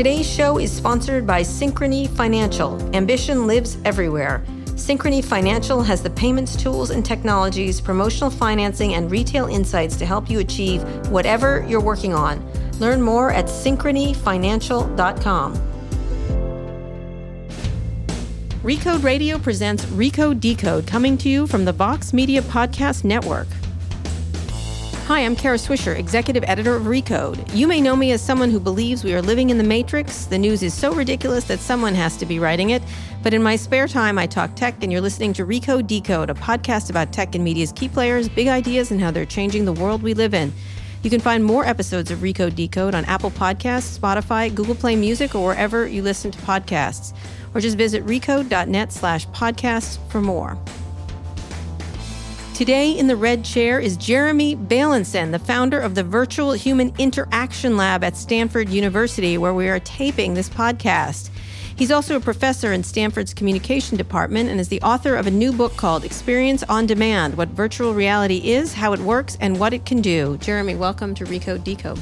Today's show is sponsored by Synchrony Financial. Ambition lives everywhere. Synchrony Financial has the payments tools and technologies, promotional financing, and retail insights to help you achieve whatever you're working on. Learn more at synchronyfinancial.com. Recode Radio presents Recode Decode, coming to you from the Vox Media Podcast Network. Hi, I'm Kara Swisher, executive editor of Recode. You may know me as someone who believes we are living in the Matrix. The news is so ridiculous that someone has to be writing it. But in my spare time, I talk tech, and you're listening to Recode Decode, a podcast about tech and media's key players, big ideas, and how they're changing the world we live in. You can find more episodes of Recode Decode on Apple Podcasts, Spotify, Google Play Music, or wherever you listen to podcasts. Or just visit recode.net slash podcasts for more. Today in the red chair is Jeremy Bailenson, the founder of the Virtual Human Interaction Lab at Stanford University, where we are taping this podcast. He's also a professor in Stanford's communication department and is the author of a new book called Experience on Demand What Virtual Reality Is, How It Works, and What It Can Do. Jeremy, welcome to Recode Decode.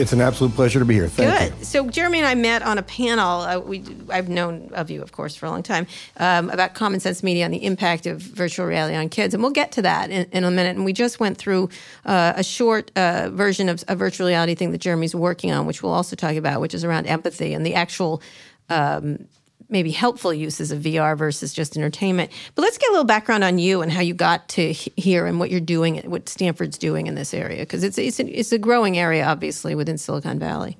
It's an absolute pleasure to be here. Thank Good. you. So Jeremy and I met on a panel. Uh, we, I've known of you, of course, for a long time um, about Common Sense Media and the impact of virtual reality on kids, and we'll get to that in, in a minute. And we just went through uh, a short uh, version of a virtual reality thing that Jeremy's working on, which we'll also talk about, which is around empathy and the actual. Um, maybe helpful uses of VR versus just entertainment. But let's get a little background on you and how you got to here and what you're doing, what Stanford's doing in this area, because it's it's a, it's a growing area, obviously, within Silicon Valley.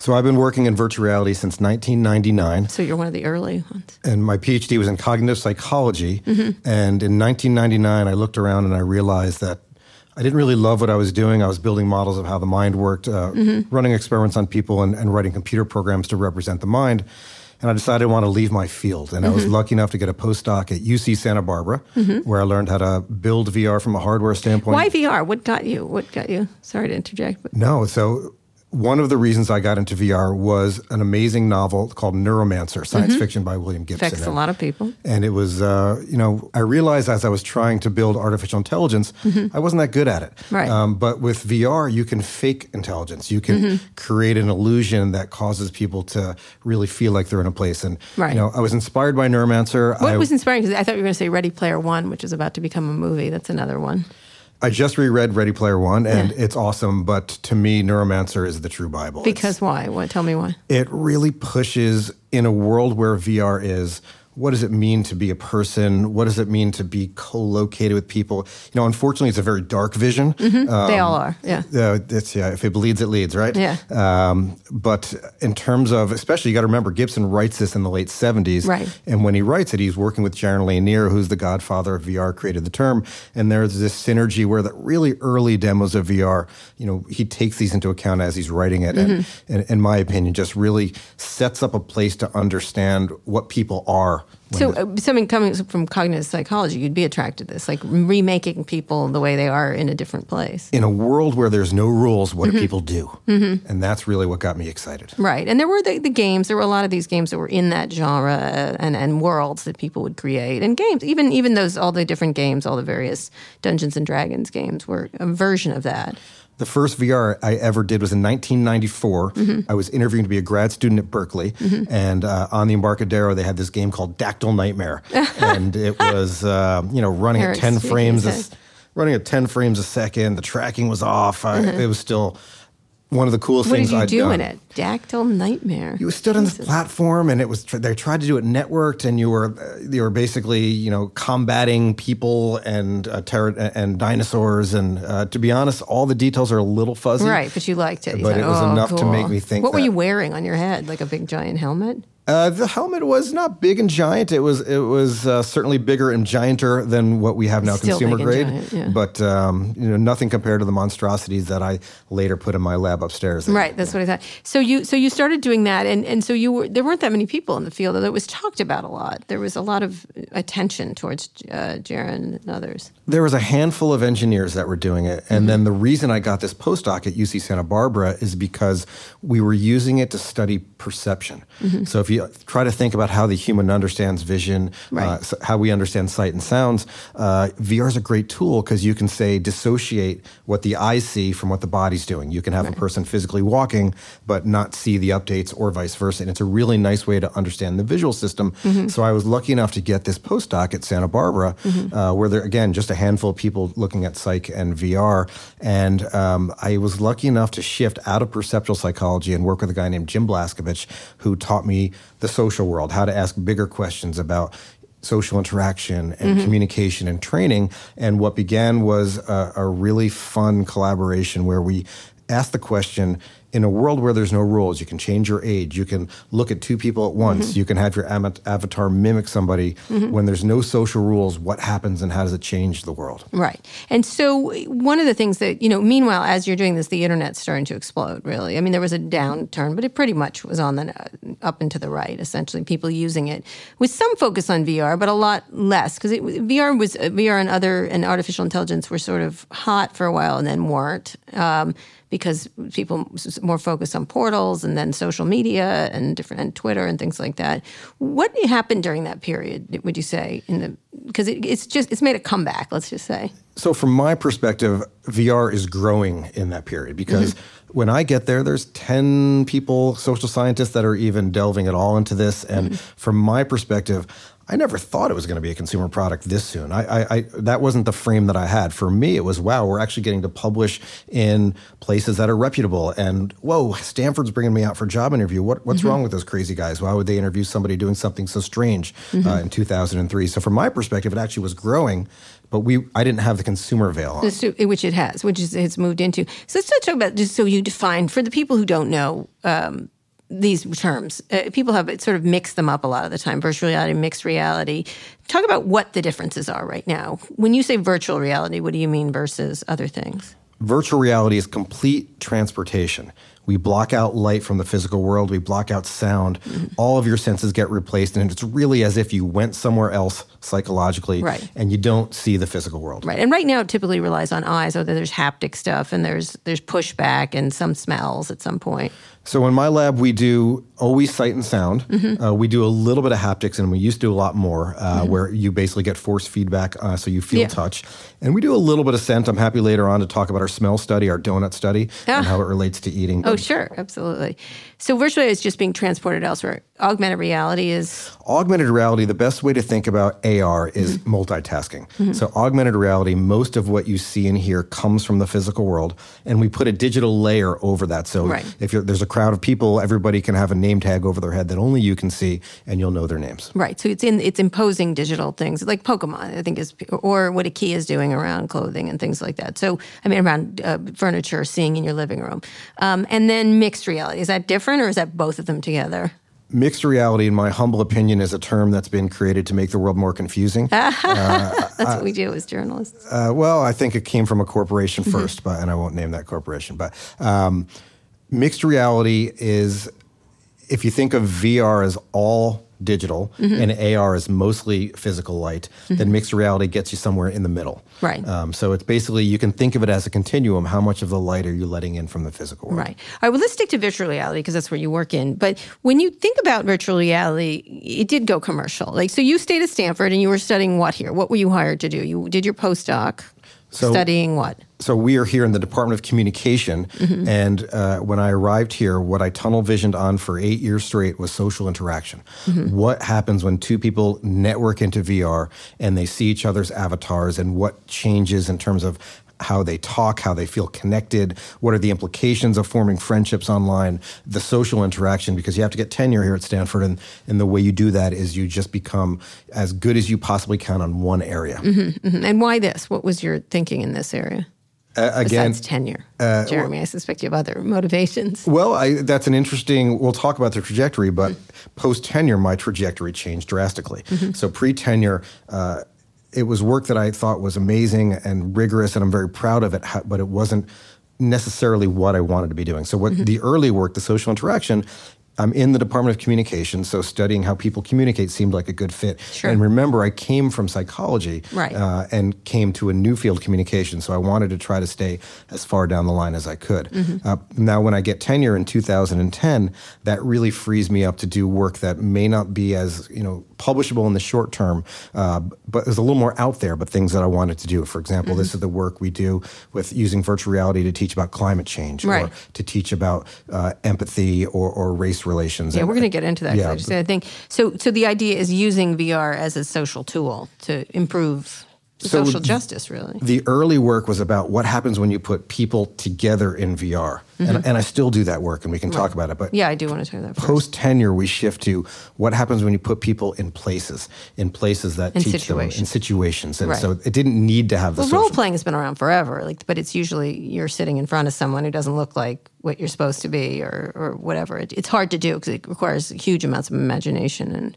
So I've been working in virtual reality since 1999. So you're one of the early ones. And my PhD was in cognitive psychology. Mm-hmm. And in 1999, I looked around and I realized that I didn't really love what I was doing. I was building models of how the mind worked, uh, mm-hmm. running experiments on people, and, and writing computer programs to represent the mind and I decided I want to leave my field. And mm-hmm. I was mm-hmm. lucky enough to get a postdoc at UC Santa Barbara, mm-hmm. where I learned how to build VR from a hardware standpoint. Why VR? What got you? What got you? Sorry to interject. But. No, so one of the reasons I got into VR was an amazing novel called Neuromancer, science mm-hmm. fiction by William Gibson. Affects a lot of people. And it was, uh, you know, I realized as I was trying to build artificial intelligence, mm-hmm. I wasn't that good at it. Right. Um, but with VR, you can fake intelligence. You can mm-hmm. create an illusion that causes people to really feel like they're in a place. And, right. you know, I was inspired by Neuromancer. What I, was inspiring? Because I thought you were going to say Ready Player One, which is about to become a movie. That's another one. I just reread Ready Player One, and yeah. it's awesome. But to me, Neuromancer is the true Bible. Because it's, why? What? Tell me why. It really pushes in a world where VR is what does it mean to be a person? What does it mean to be co-located with people? You know, unfortunately, it's a very dark vision. Mm-hmm. Um, they all are. Yeah. Uh, it's yeah. If it bleeds, it leads, right? Yeah. Um, but in terms of, especially, you got to remember, Gibson writes this in the late '70s, right? And when he writes it, he's working with Jaron Lanier, who's the godfather of VR, created the term. And there's this synergy where the really early demos of VR, you know, he takes these into account as he's writing it, mm-hmm. and, and in my opinion, just really sets up a place to understand what people are so, uh, something coming from cognitive psychology, you'd be attracted to this, like remaking people the way they are in a different place. In a world where there's no rules, what mm-hmm. do people do? Mm-hmm. And that's really what got me excited. Right. And there were the, the, games, there were a lot of these games that were in that genre uh, and, and worlds that people would create. And games, even, even those, all the different games, all the various Dungeons and Dragons games were a version of that. The first VR I ever did was in 1994. Mm-hmm. I was interviewing to be a grad student at Berkeley, mm-hmm. and uh, on the Embarcadero they had this game called Dactyl Nightmare, and it was uh, you know running at 10 frames, a, running at 10 frames a second. The tracking was off. Mm-hmm. It was still one of the coolest what things What did you do in it? Dactyl Nightmare. You stood on this platform, and it was they tried to do it networked, and you were you were basically you know combating people and uh, ter- and dinosaurs, and uh, to be honest, all the details are a little fuzzy. Right, but you liked it. You but it was oh, enough cool. to make me think. What that, were you wearing on your head? Like a big giant helmet? Uh, the helmet was not big and giant. It was it was uh, certainly bigger and gianter than what we have now, Still consumer grade. Giant, yeah. But um, you know, nothing compared to the monstrosities that I later put in my lab upstairs. Right, that's what I thought. So you so you started doing that, and, and so you were there weren't that many people in the field, though it was talked about a lot. There was a lot of attention towards uh, Jaron and others. There was a handful of engineers that were doing it, and mm-hmm. then the reason I got this postdoc at UC Santa Barbara is because we were using it to study perception. Mm-hmm. So if you we try to think about how the human understands vision, Right. uh, how we understand sight and sounds, uh, VR is a great tool because you can say dissociate what the eyes see from what the body's doing. You can have a person physically walking but not see the updates or vice versa. And it's a really nice way to understand the visual system. So I was lucky enough to get this postdoc at Santa Barbara, uh, where there again just a handful of people looking at psych and VR. And um, I was lucky enough to shift out of perceptual psychology and work with a guy named Jim Blascovich, who taught me the social world, how to ask bigger questions about social interaction and mm-hmm. communication and training. And what began was a, a really fun collaboration where we asked the question in a world where there's no rules, you can change your age, you can look at two people at once, you can have your avatar mimic somebody. When there's no social rules, what happens and how does it change the world? Right. And so, one of the things that, you know, meanwhile, as you're doing this, the internet's starting to explode, really. I mean, there was a downturn, but it pretty much was on the uh, up and to the right, essentially, people using it with some focus on VR, but a lot less because VR was, VR and other, and artificial intelligence were sort of hot for a while and then weren't. Um, because people more focused on portals and then social media and different and Twitter and things like that. What happened during that period? Would you say in the because it, it's just it's made a comeback. Let's just say. So, from my perspective, VR is growing in that period because mm-hmm. when I get there, there's 10 people, social scientists, that are even delving at all into this. And mm-hmm. from my perspective, I never thought it was going to be a consumer product this soon. I, I, I that wasn't the frame that I had. For me, it was wow, we're actually getting to publish in places that are reputable. And whoa, Stanford's bringing me out for a job interview. What, what's mm-hmm. wrong with those crazy guys? Why would they interview somebody doing something so strange uh, in 2003? So from my perspective, it actually was growing, but we I didn't have the consumer veil on. So- which it has, which is it's moved into. So let's talk about just so you define for the people who don't know um, these terms. Uh, people have sort of mixed them up a lot of the time. Virtual reality, mixed reality. Talk about what the differences are right now. When you say virtual reality, what do you mean versus other things? Virtual reality is complete transportation. We block out light from the physical world, we block out sound. Mm-hmm. All of your senses get replaced, and it's really as if you went somewhere else psychologically Right. and you don't see the physical world. Right, and right now it typically relies on eyes. Although there's haptic stuff and there's there's pushback and some smells at some point. So in my lab, we do always sight and sound. Uh, we do a little bit of haptics, and we used to do a lot more, uh, where you basically get force feedback, uh, so you feel Yeah. touch. And we do a little bit of scent. I'm happy later on to talk about our smell study, our donut study, and how it relates to eating. Oh, sure, absolutely. So virtual reality is just being transported elsewhere. Augmented reality is Augmented reality, the best way to think about AR is Mm-hmm. multitasking. So, augmented reality, most of what you see and hear comes from the physical world, and we put a digital layer over that. So, Right. if you're, there's a crowd of people, everybody can have a name tag over their head that only you can see, and you'll know their names. right. So it's in it's imposing digital things like Pokemon, I think is or what IKEA is doing around clothing and things like that. So I mean around uh, furniture, seeing in your living room, um, and then mixed reality. Is that different or is that both of them together? Mixed reality, in my humble opinion, is a term that's been created to make the world more confusing. That's what we do as journalists. Uh, well, I think it came from a corporation Mm-hmm. first, but and I won't name that corporation. But um, mixed reality is, if you think of VR as all digital Mm-hmm. and AR is mostly physical light, then mixed reality gets you somewhere in the middle. Right. Um, so it's basically you can think of it as a continuum. How much of the light are you letting in from the physical world? Right. All right. Well, let's stick to virtual reality because that's where you work in. But when you think about virtual reality, it did go commercial. Like, so you stayed at Stanford and you were studying what here? What were you hired to do? You did your postdoc So- studying what? so we are here in the Department of Communication, Mm-hmm. and uh, when I arrived here, what I tunnel visioned on for eight years straight was social interaction. Mm-hmm. What happens when two people network into VR and they see each other's avatars, and what changes in terms of how they talk, how they feel connected, what are the implications of forming friendships online, the social interaction, because you have to get tenure here at Stanford, and, and the way you do that is you just become as good as you possibly can on one area. Mhm. And why this? What was your thinking in this area? Uh, again, Besides tenure, Jeremy, I suspect you have other motivations. Well, I, that's an interesting. We'll talk about the trajectory, but post tenure, my trajectory changed drastically. So pre tenure, uh, it was work that I thought was amazing and rigorous, and I'm very proud of it. But it wasn't necessarily what I wanted to be doing. So what mm-hmm. the early work, the social interaction. I'm in the Department of Communication, so studying how people communicate seemed like a good fit. Sure. And remember, I came from psychology Right. uh, and came to a new field, communication. So I wanted to try to stay as far down the line as I could. Mm-hmm. Uh, now, when I get tenure in 2010, that really frees me up to do work that may not be as you know publishable in the short term, uh, but is a little more out there. But things that I wanted to do. For example, Mm-hmm. this is the work we do with using virtual reality to teach about climate change Right. or to teach about uh, empathy or, or race relations. Yeah, And- we're going to get into that. Yeah, I just I think so. So the idea is using VR as a social tool to improve So social justice. Really, The early work was about what happens when you put people together in VR. And, and I still do that work, and we can talk about it. But Mm-hmm. yeah, I do want to talk about that post tenure, we shift to what happens when you put people in places, in places that In teach them, situations. in situations. And Right. so it didn't need to have the Well, social. role playing has been around forever, like, but it's usually you're sitting in front of someone who doesn't look like what you're supposed to be, or or whatever. It, it's hard to do because it requires huge amounts of imagination and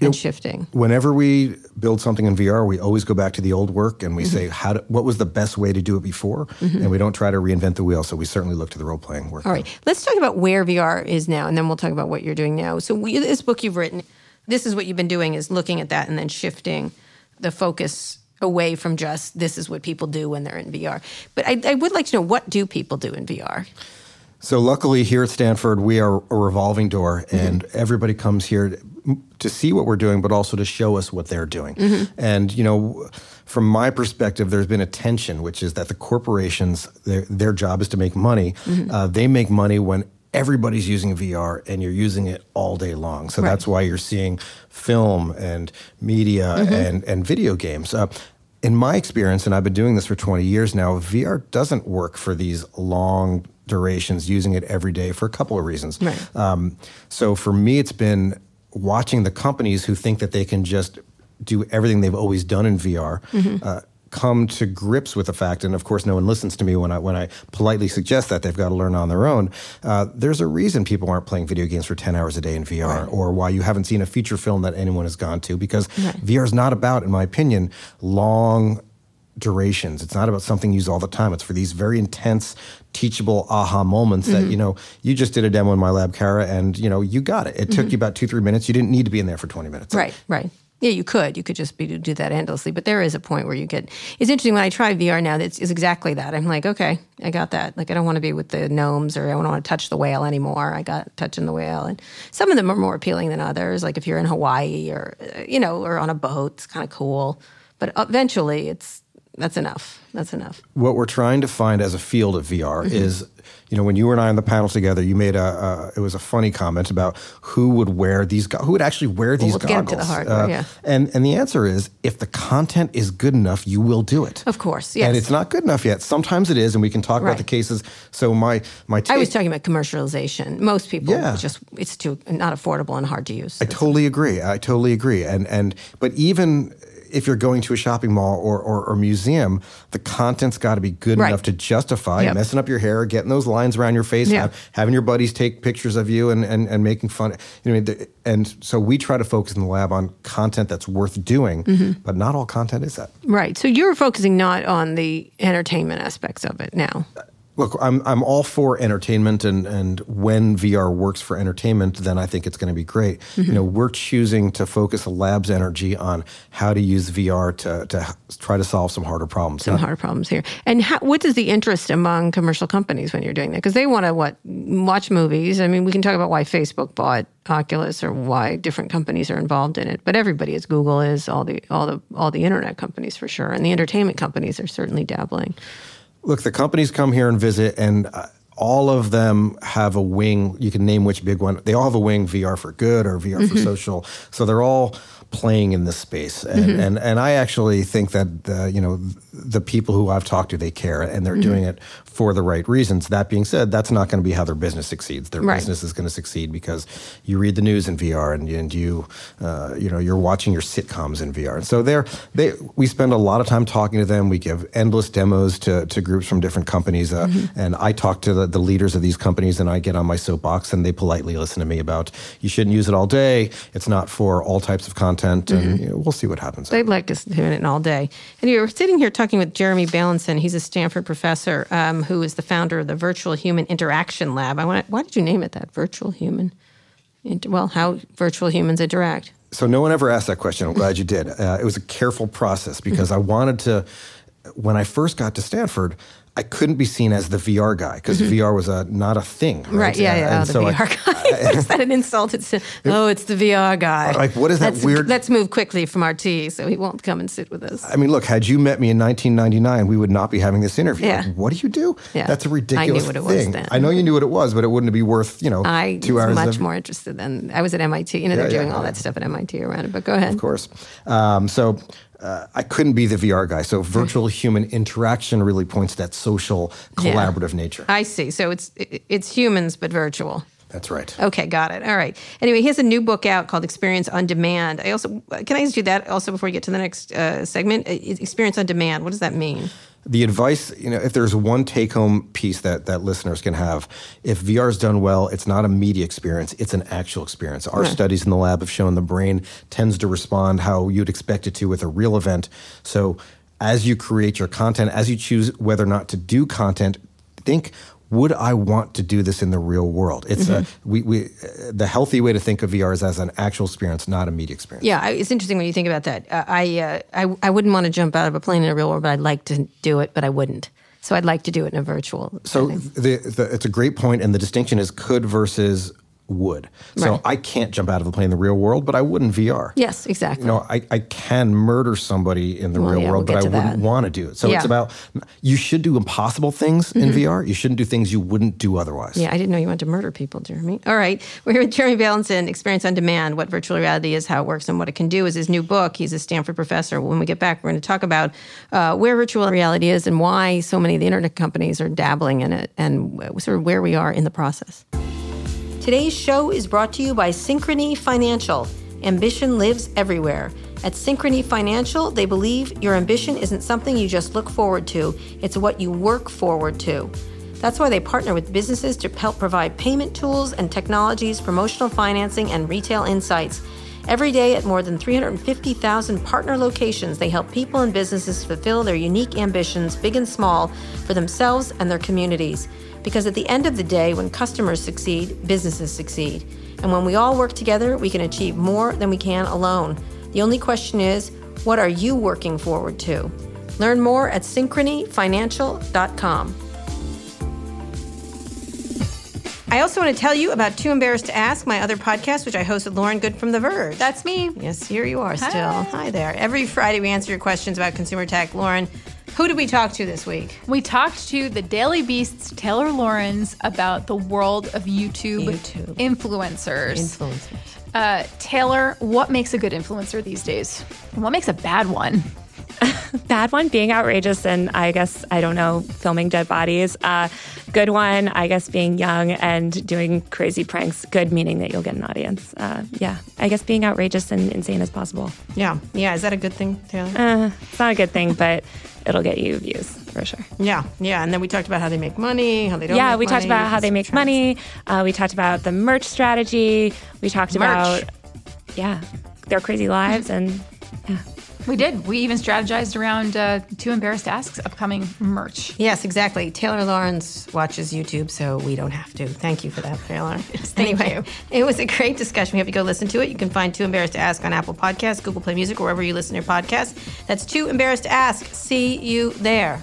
and shifting. Whenever we build something in VR, we always go back to the old work and we Mm-hmm. say, how do, what was the best way to do it before? And we don't try to reinvent the wheel. So we certainly look to the role playing work. All right, let's talk about where VR is now, and then we'll talk about what you're doing now. So, we, this book you've written, this is what you've been doing: is looking at that and then shifting the focus away from just this is what people do when they're in VR. But I, I would like to know what do people do in VR? So luckily here at Stanford, we are a revolving door, Mm-hmm. and everybody comes here to see what we're doing, but also to show us what they're doing. Mm-hmm. And you know, from my perspective, there's been a tension, which is that the corporations, their, their job is to make money. Mm-hmm. Uh, they make money when everybody's using VR and you're using it all day long. So Right. that's why you're seeing film and media Mm-hmm. and, and video games. Uh, in my experience, and I've been doing this for 20 years now, VR doesn't work for these long durations, using it every day for a couple of reasons. Right. Um, so for me, it's been watching the companies who think that they can just do everything they've always done in VR. Uh, come to grips with the fact, and of course, no one listens to me when I when I politely suggest that they've got to learn on their own. Uh, there's a reason people aren't playing video games for 10 hours a day in VR, or why you haven't seen a feature film that anyone has gone to, because VR is not about, in my opinion, long durations. It's not about something used all the time. It's for these very intense, teachable aha moments that, mm-hmm. you know, you just did a demo in my lab, Kara, and, you know, you got it. It took mm-hmm. you about two, three minutes. You didn't need to be in there for 20 minutes. Right, right. Yeah, you could. You could just be do that endlessly. But there is a point where you get. It's interesting when I try VR now. It's, it's exactly that. I'm like, okay, I got that. Like, I don't want to be with the gnomes or I don't want to touch the whale anymore. I got touching the whale, and some of them are more appealing than others. Like if you're in Hawaii or you know, or on a boat, it's kind of cool. But eventually, it's that's enough. That's enough. What we're trying to find as a field of VR Mm-hmm. is, you know, when you and I on the panel together, you made a, a it was a funny comment about who would wear these, go- who would actually wear these get goggles. into the hardware, yeah. And and the answer is, if the content is good enough, you will do it. Of course, yes. And it's not good enough yet. Sometimes it is, and we can talk Right. about the cases. So my my take, I was talking about commercialization. Most people Yeah. just it's too not affordable and hard to use. I totally agree. I totally agree. And and but even if you're going to a shopping mall or, or, or museum, the content's got to be good Right. enough to justify Yep. messing up your hair, getting those lines around your face, Yeah. have- having your buddies take pictures of you and, and, and making fun. You know, and so we try to focus in the lab on content that's worth doing, Mm-hmm. but not all content is that. Right. So you're focusing not on the entertainment aspects of it now. Look, I'm I'm all for entertainment, and and when VR works for entertainment, then I think it's going to be great. Mm-hmm. You know, we're choosing to focus the lab's energy on how to use VR to to try to solve some harder problems. Some Not- hard problems here. And how, what is the interest among commercial companies when you're doing that? Because they want to what watch movies. I mean, we can talk about why Facebook bought Oculus or why different companies are involved in it. But everybody, as Google is, all the all the all the internet companies for sure, and the entertainment companies are certainly dabbling. Look, the companies come here and visit, and uh, all of them have a wing. You can name which big one. They all have a wing VR for good or VR for social. So they're all playing in this space, and and, and I actually think that the, you know the people who I've talked to they care and they're doing it for the right reasons. That being said, that's not going to be how their business succeeds. Their Right. business is going to succeed because you read the news in VR and, and you uh, you know you're watching your sitcoms in VR. And so they're they we spend a lot of time talking to them. We give endless demos to, to groups from different companies, uh, and I talk to the, the leaders of these companies and I get on my soapbox and they politely listen to me about you shouldn't use it all day. It's not for all types of content, and you know, we'll see what happens. They'd like us doing it all day. And you're sitting here talking with Jeremy Bailenson. He's a Stanford professor um, who is the founder of the Virtual Human Interaction Lab. I want. Why did you name it that? Virtual Human well, how virtual humans interact. So no one ever asked that question. I'm glad you did. Uh, it was a careful process because I wanted to. When I first got to Stanford, I couldn't be seen as the VR guy because VR was a, not a thing. Right. Right, yeah, yeah. and Oh, the so I- VR guy. Is that an insult? It's oh, it's the VR guy. Like, what is that let's, weird- Let's move quickly from our tea so he won't come and sit with us. I mean, look, had you met me in 1999, we would not be having this interview. Yeah. Like, what do you do? Yeah. That's a I knew ridiculous what it was thing. then. I know you knew what it was, but it wouldn't be worth, you know, I two was much more interested than I was at MIT. You know, they're Yeah, yeah, doing all yeah. that stuff at MIT around it. But go ahead. Of course. Um, so uh, I couldn't be the VR guy. So virtual human interaction really points to that social, Yeah. collaborative nature. I see. So it's it's humans but virtual. That's right. Okay, got it. All right. Anyway, he has a new book out called Experience on Demand. I also can I just do that also before we get to the next uh, segment? Uh, Experience on Demand. What does that mean? The advice, you know, if there's one take home piece that, that listeners can have, if VR is done well, it's not a media experience, it's an actual experience. Our studies in the lab have shown the brain tends to respond how you'd expect it to with a real event. So as you create your content, as you choose whether or not to do content, think, would I want to do this in the real world? It's a, we, we, uh, the healthy way to think of VR is as an actual experience, not a media experience. Yeah, I- it's interesting when you think about that. Uh, I, uh, I I wouldn't want to jump out of a plane in a real world, but I'd like to do it, but I wouldn't. So I'd like to do it in a virtual. So the, the, it's a great point, and the distinction is could versus would. So Right. I can't jump out of a plane in the real world, but I would in VR. yes, exactly. You know, I, I can murder somebody in the Well, real yeah, world, we'll but I wouldn't that. want to do it. So Yeah. Mm-hmm. it's about you should do impossible things in VR. You shouldn't do things you wouldn't do otherwise. Yeah, I didn't know you wanted to murder people, Jeremy. All right. We're here with Jeremy Bailenson, Experience on Demand, what virtual reality is, how it works, and what it can do is his new book. He's a Stanford professor. When we get back, we're going to talk about uh, where virtual reality is and why so many of the internet companies are dabbling in it and sort of where we are in the process. Today's show is brought to you by Synchrony Financial. Ambition lives everywhere. At Synchrony Financial, they believe your ambition isn't something you just look forward to, it's what you work forward to. That's why they partner with businesses to help provide payment tools and technologies, promotional financing, and retail insights. Every day at more than 350,000 partner locations, they help people and businesses fulfill their unique ambitions, big and small, for themselves and their communities. Because at the end of the day, when customers succeed, businesses succeed. And when we all work together, we can achieve more than we can alone. The only question is, what are you working forward to? Learn more at synchronyfinancial.com. I also want to tell you about Too Embarrassed to Ask, my other podcast, which I host with Lauren Goode from The Verge. That's me. Yes, here you are still. Hi. Hi there. Every Friday we answer your questions about consumer tech. Lauren, who did we talk to this week? We talked to the Daily Beast's Taylor Lorenz about the world of YouTube, YouTube. influencers. Influencers. uh, Taylor, what makes a good influencer these days? And what makes a bad one? bad one being outrageous and I guess I don't know filming dead bodies. Uh, good one, I guess being young and doing crazy pranks. Good meaning that you'll get an audience. Uh, yeah, I guess being outrageous and insane as possible. Yeah. Yeah. Is that a good thing, Taylor? Uh, it's not a good thing, but it'll get you views for sure. yeah. Yeah. And then we talked about how they make money, how they don't yeah, make we talked about how they make money. Uh, we talked about the merch strategy. We talked Merch. about yeah their crazy lives and yeah. We did. We even strategized around uh, Too Embarrassed to Ask's upcoming merch. Yes, exactly. Taylor Lorenz watches YouTube, so we don't have to. Thank you for that, Taylor. thank anyway, you. it was a great discussion. We hope you go listen to it. You can find Too Embarrassed to Ask on Apple Podcasts, Google Play Music, or wherever you listen to your podcasts. That's Too Embarrassed to Ask. See you there.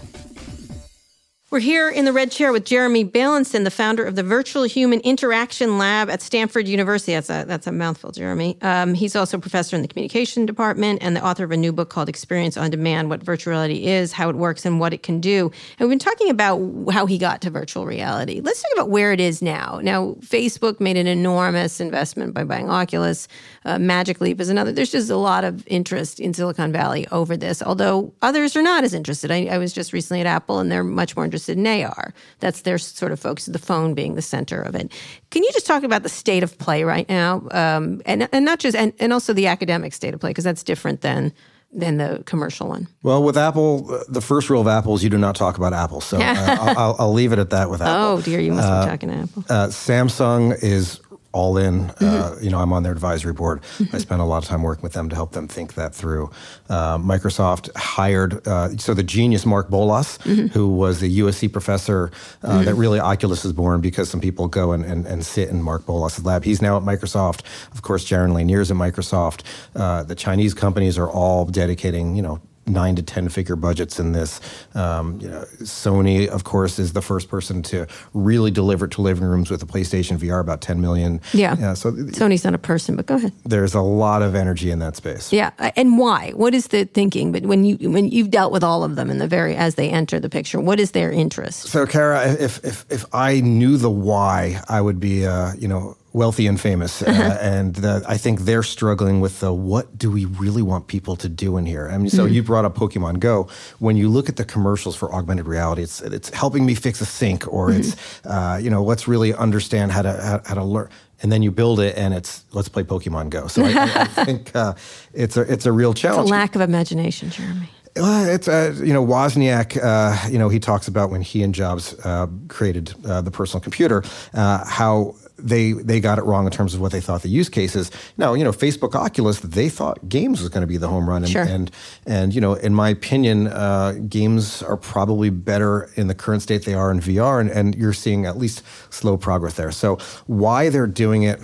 We're here in the red chair with Jeremy Bailenson, the founder of the Virtual Human Interaction Lab at Stanford University. That's a that's a mouthful, Jeremy. Um, he's also a professor in the communication department and the author of a new book called Experience on Demand: What Virtual Reality Is, How It Works, and What It Can Do. And we've been talking about how he got to virtual reality. Let's talk about where it is now. Now, Facebook made an enormous investment by buying Oculus. Uh, Magic Leap is another. There's just a lot of interest in Silicon Valley over this, although others are not as interested. I, I was just recently at Apple, and they're much more interested in AR. That's their sort of focus, the phone being the center of it. Can you just talk about the state of play right now, um, and and not just and, and also the academic state of play because that's different than than the commercial one. Well, with Apple, uh, the first rule of Apple is you do not talk about Apple. So uh, I'll, I'll, leave it at that with Apple. Oh dear, you must be talking to Apple. Uh, Samsung is all in. Uh, you know, I'm on their advisory board. I spent a lot of time working with them to help them think that through. Uh, Microsoft hired uh, so the genius Mark Bolas, who was the USC professor uh, that really Oculus is born because some people go and, and, and sit in Mark Bolas' lab. He's now at Microsoft. Of course, Jaron Lanier's at Microsoft. Uh, the Chinese companies are all dedicating, you know, nine to ten figure budgets in this. Um, you know, Sony, of course, is the first person to really deliver it to living rooms with the PlayStation VR, about ten million. Yeah. yeah so Sony's not a person, but go ahead. there's a lot of energy in that space. Yeah, uh, and why? What is the thinking? But when you when you've dealt with all of them in the very as they enter the picture, what is their interest? So, Kara, if if if I knew the why, I would be, uh, you know, wealthy and famous. Uh, and I think they're struggling with the what do we really want people to do in here? I mean, so you brought up Pokemon Go. When you look at the commercials for augmented reality, it's it's helping me fix a sink, or it's uh, you know, let's really understand how to how, how to learn. And then you build it, and it's let's play Pokemon Go. So I, I, I think uh, it's a it's a real A challenge. lack of imagination, Jeremy. Well, it's uh, you know Wozniak. Uh, you know he talks about when he and Jobs uh, created uh, the personal computer, uh, how they they got it wrong in terms of what they thought the use cases. Now you know Facebook Oculus, they thought games was going to be the home run, and Sure. and, and you know in my opinion, uh, games are probably better in the current state they are in VR, and, and you're seeing at least slow progress there. So why they're doing it,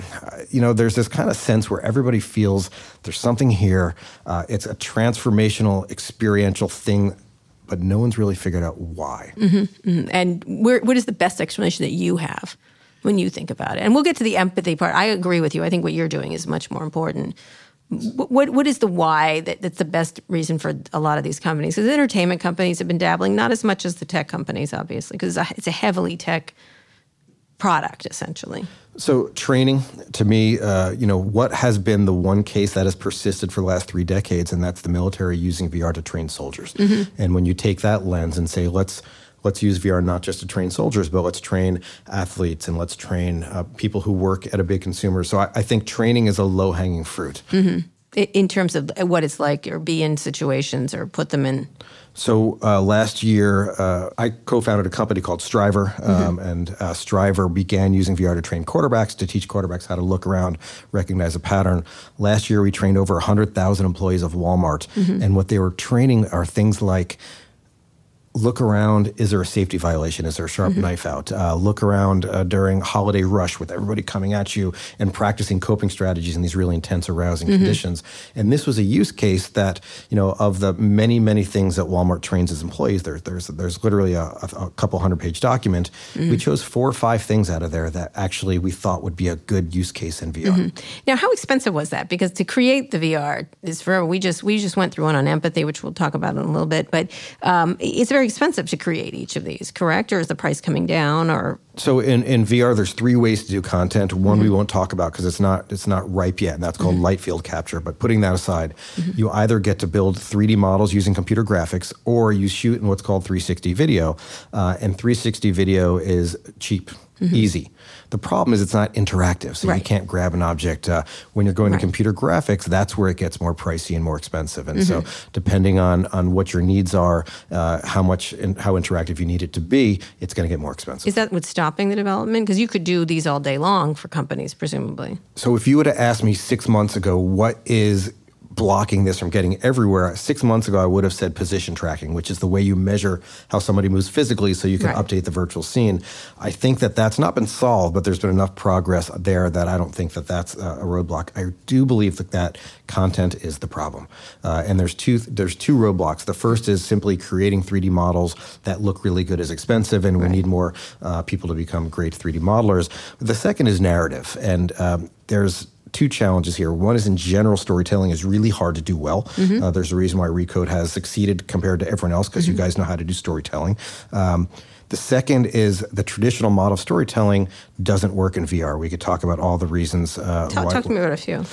you know, there's this kind of sense where everybody feels there's something here. Uh, it's a transformational, experiential thing, but no one's really figured out why. And where, what is the best explanation that you have when you think about it? And we'll get to the empathy part. I agree with you. I think what you're doing is much more important. What what is the why that, that's the best reason for a lot of these companies? Because entertainment companies have been dabbling, not as much as the tech companies, obviously, because it's a, it's a heavily tech product essentially. So training, to me, uh, you know, what has been the one case that has persisted for the last three decades, and that's the military using VR to train soldiers. And when you take that lens and say, let's let's use VR not just to train soldiers, but let's train athletes and let's train uh, people who work at a big consumer. So I, I think training is a low hanging fruit. I- in terms of what it's like or be in situations or put them in So uh, last year, uh, I co-founded a company called STRIVR, um, and uh, STRIVR began using VR to train quarterbacks to teach quarterbacks how to look around, recognize a pattern. Last year, we trained over 100,000 employees of Walmart, and what they were training are things like look around is there a safety violation? Is there a sharp knife out? Uh, look around uh, during holiday rush with everybody coming at you and practicing coping strategies in these really intense arousing conditions. And this was a use case that you know of the many many things that walmart trains its employees there, there's there's literally a, a, couple hundred page document. We chose four or five things out of there that actually we thought would be a good use case in vr Now, how expensive was that? Because to create the VR is for we just we just went through one on empathy, which we'll talk about in a little bit. But um, it's very expensive to create each of these, correct? Or is the price coming down? Or So in, in VR, there's three ways to do content. One we mm-hmm. won't talk about because it's not it's not ripe yet, and that's called mm-hmm. light field capture. But putting that aside, mm-hmm. you either get to build 3D models using computer graphics, or you shoot in what's called 360 video. Uh, and 360 video is cheap, easy. The problem is it's not interactive, so you can't grab an object. Uh, when you're going Right. to computer graphics, that's where it gets more pricey and more expensive. And Mm-hmm. so, depending on on what your needs are, uh, how much and how interactive you need it to be, it's going to get more expensive. is that what's stopping the development? Because you could do these all day long for companies, presumably. So if you would have asked me six months ago, what is blocking this from getting everywhere? Six months ago, I would have said position tracking, which is the way you measure how somebody moves physically so you can Right. update the virtual scene. I think that that's not been solved, but there's been enough progress there that I don't think that that's a a roadblock. I do believe that that content is the problem. Uh, and there's two, there's two roadblocks. The first is simply creating 3D models that look really good is expensive, and we need more uh, people to become great 3D modelers. The second is narrative. And um, there's two challenges here. One is in general, storytelling is really hard to do well. Uh, there's a reason why Recode has succeeded compared to everyone else because you guys know how to do storytelling. Um, the second is the traditional model of storytelling doesn't work in VR. We could talk about all the reasons. Uh, Talk, talk to me about a few.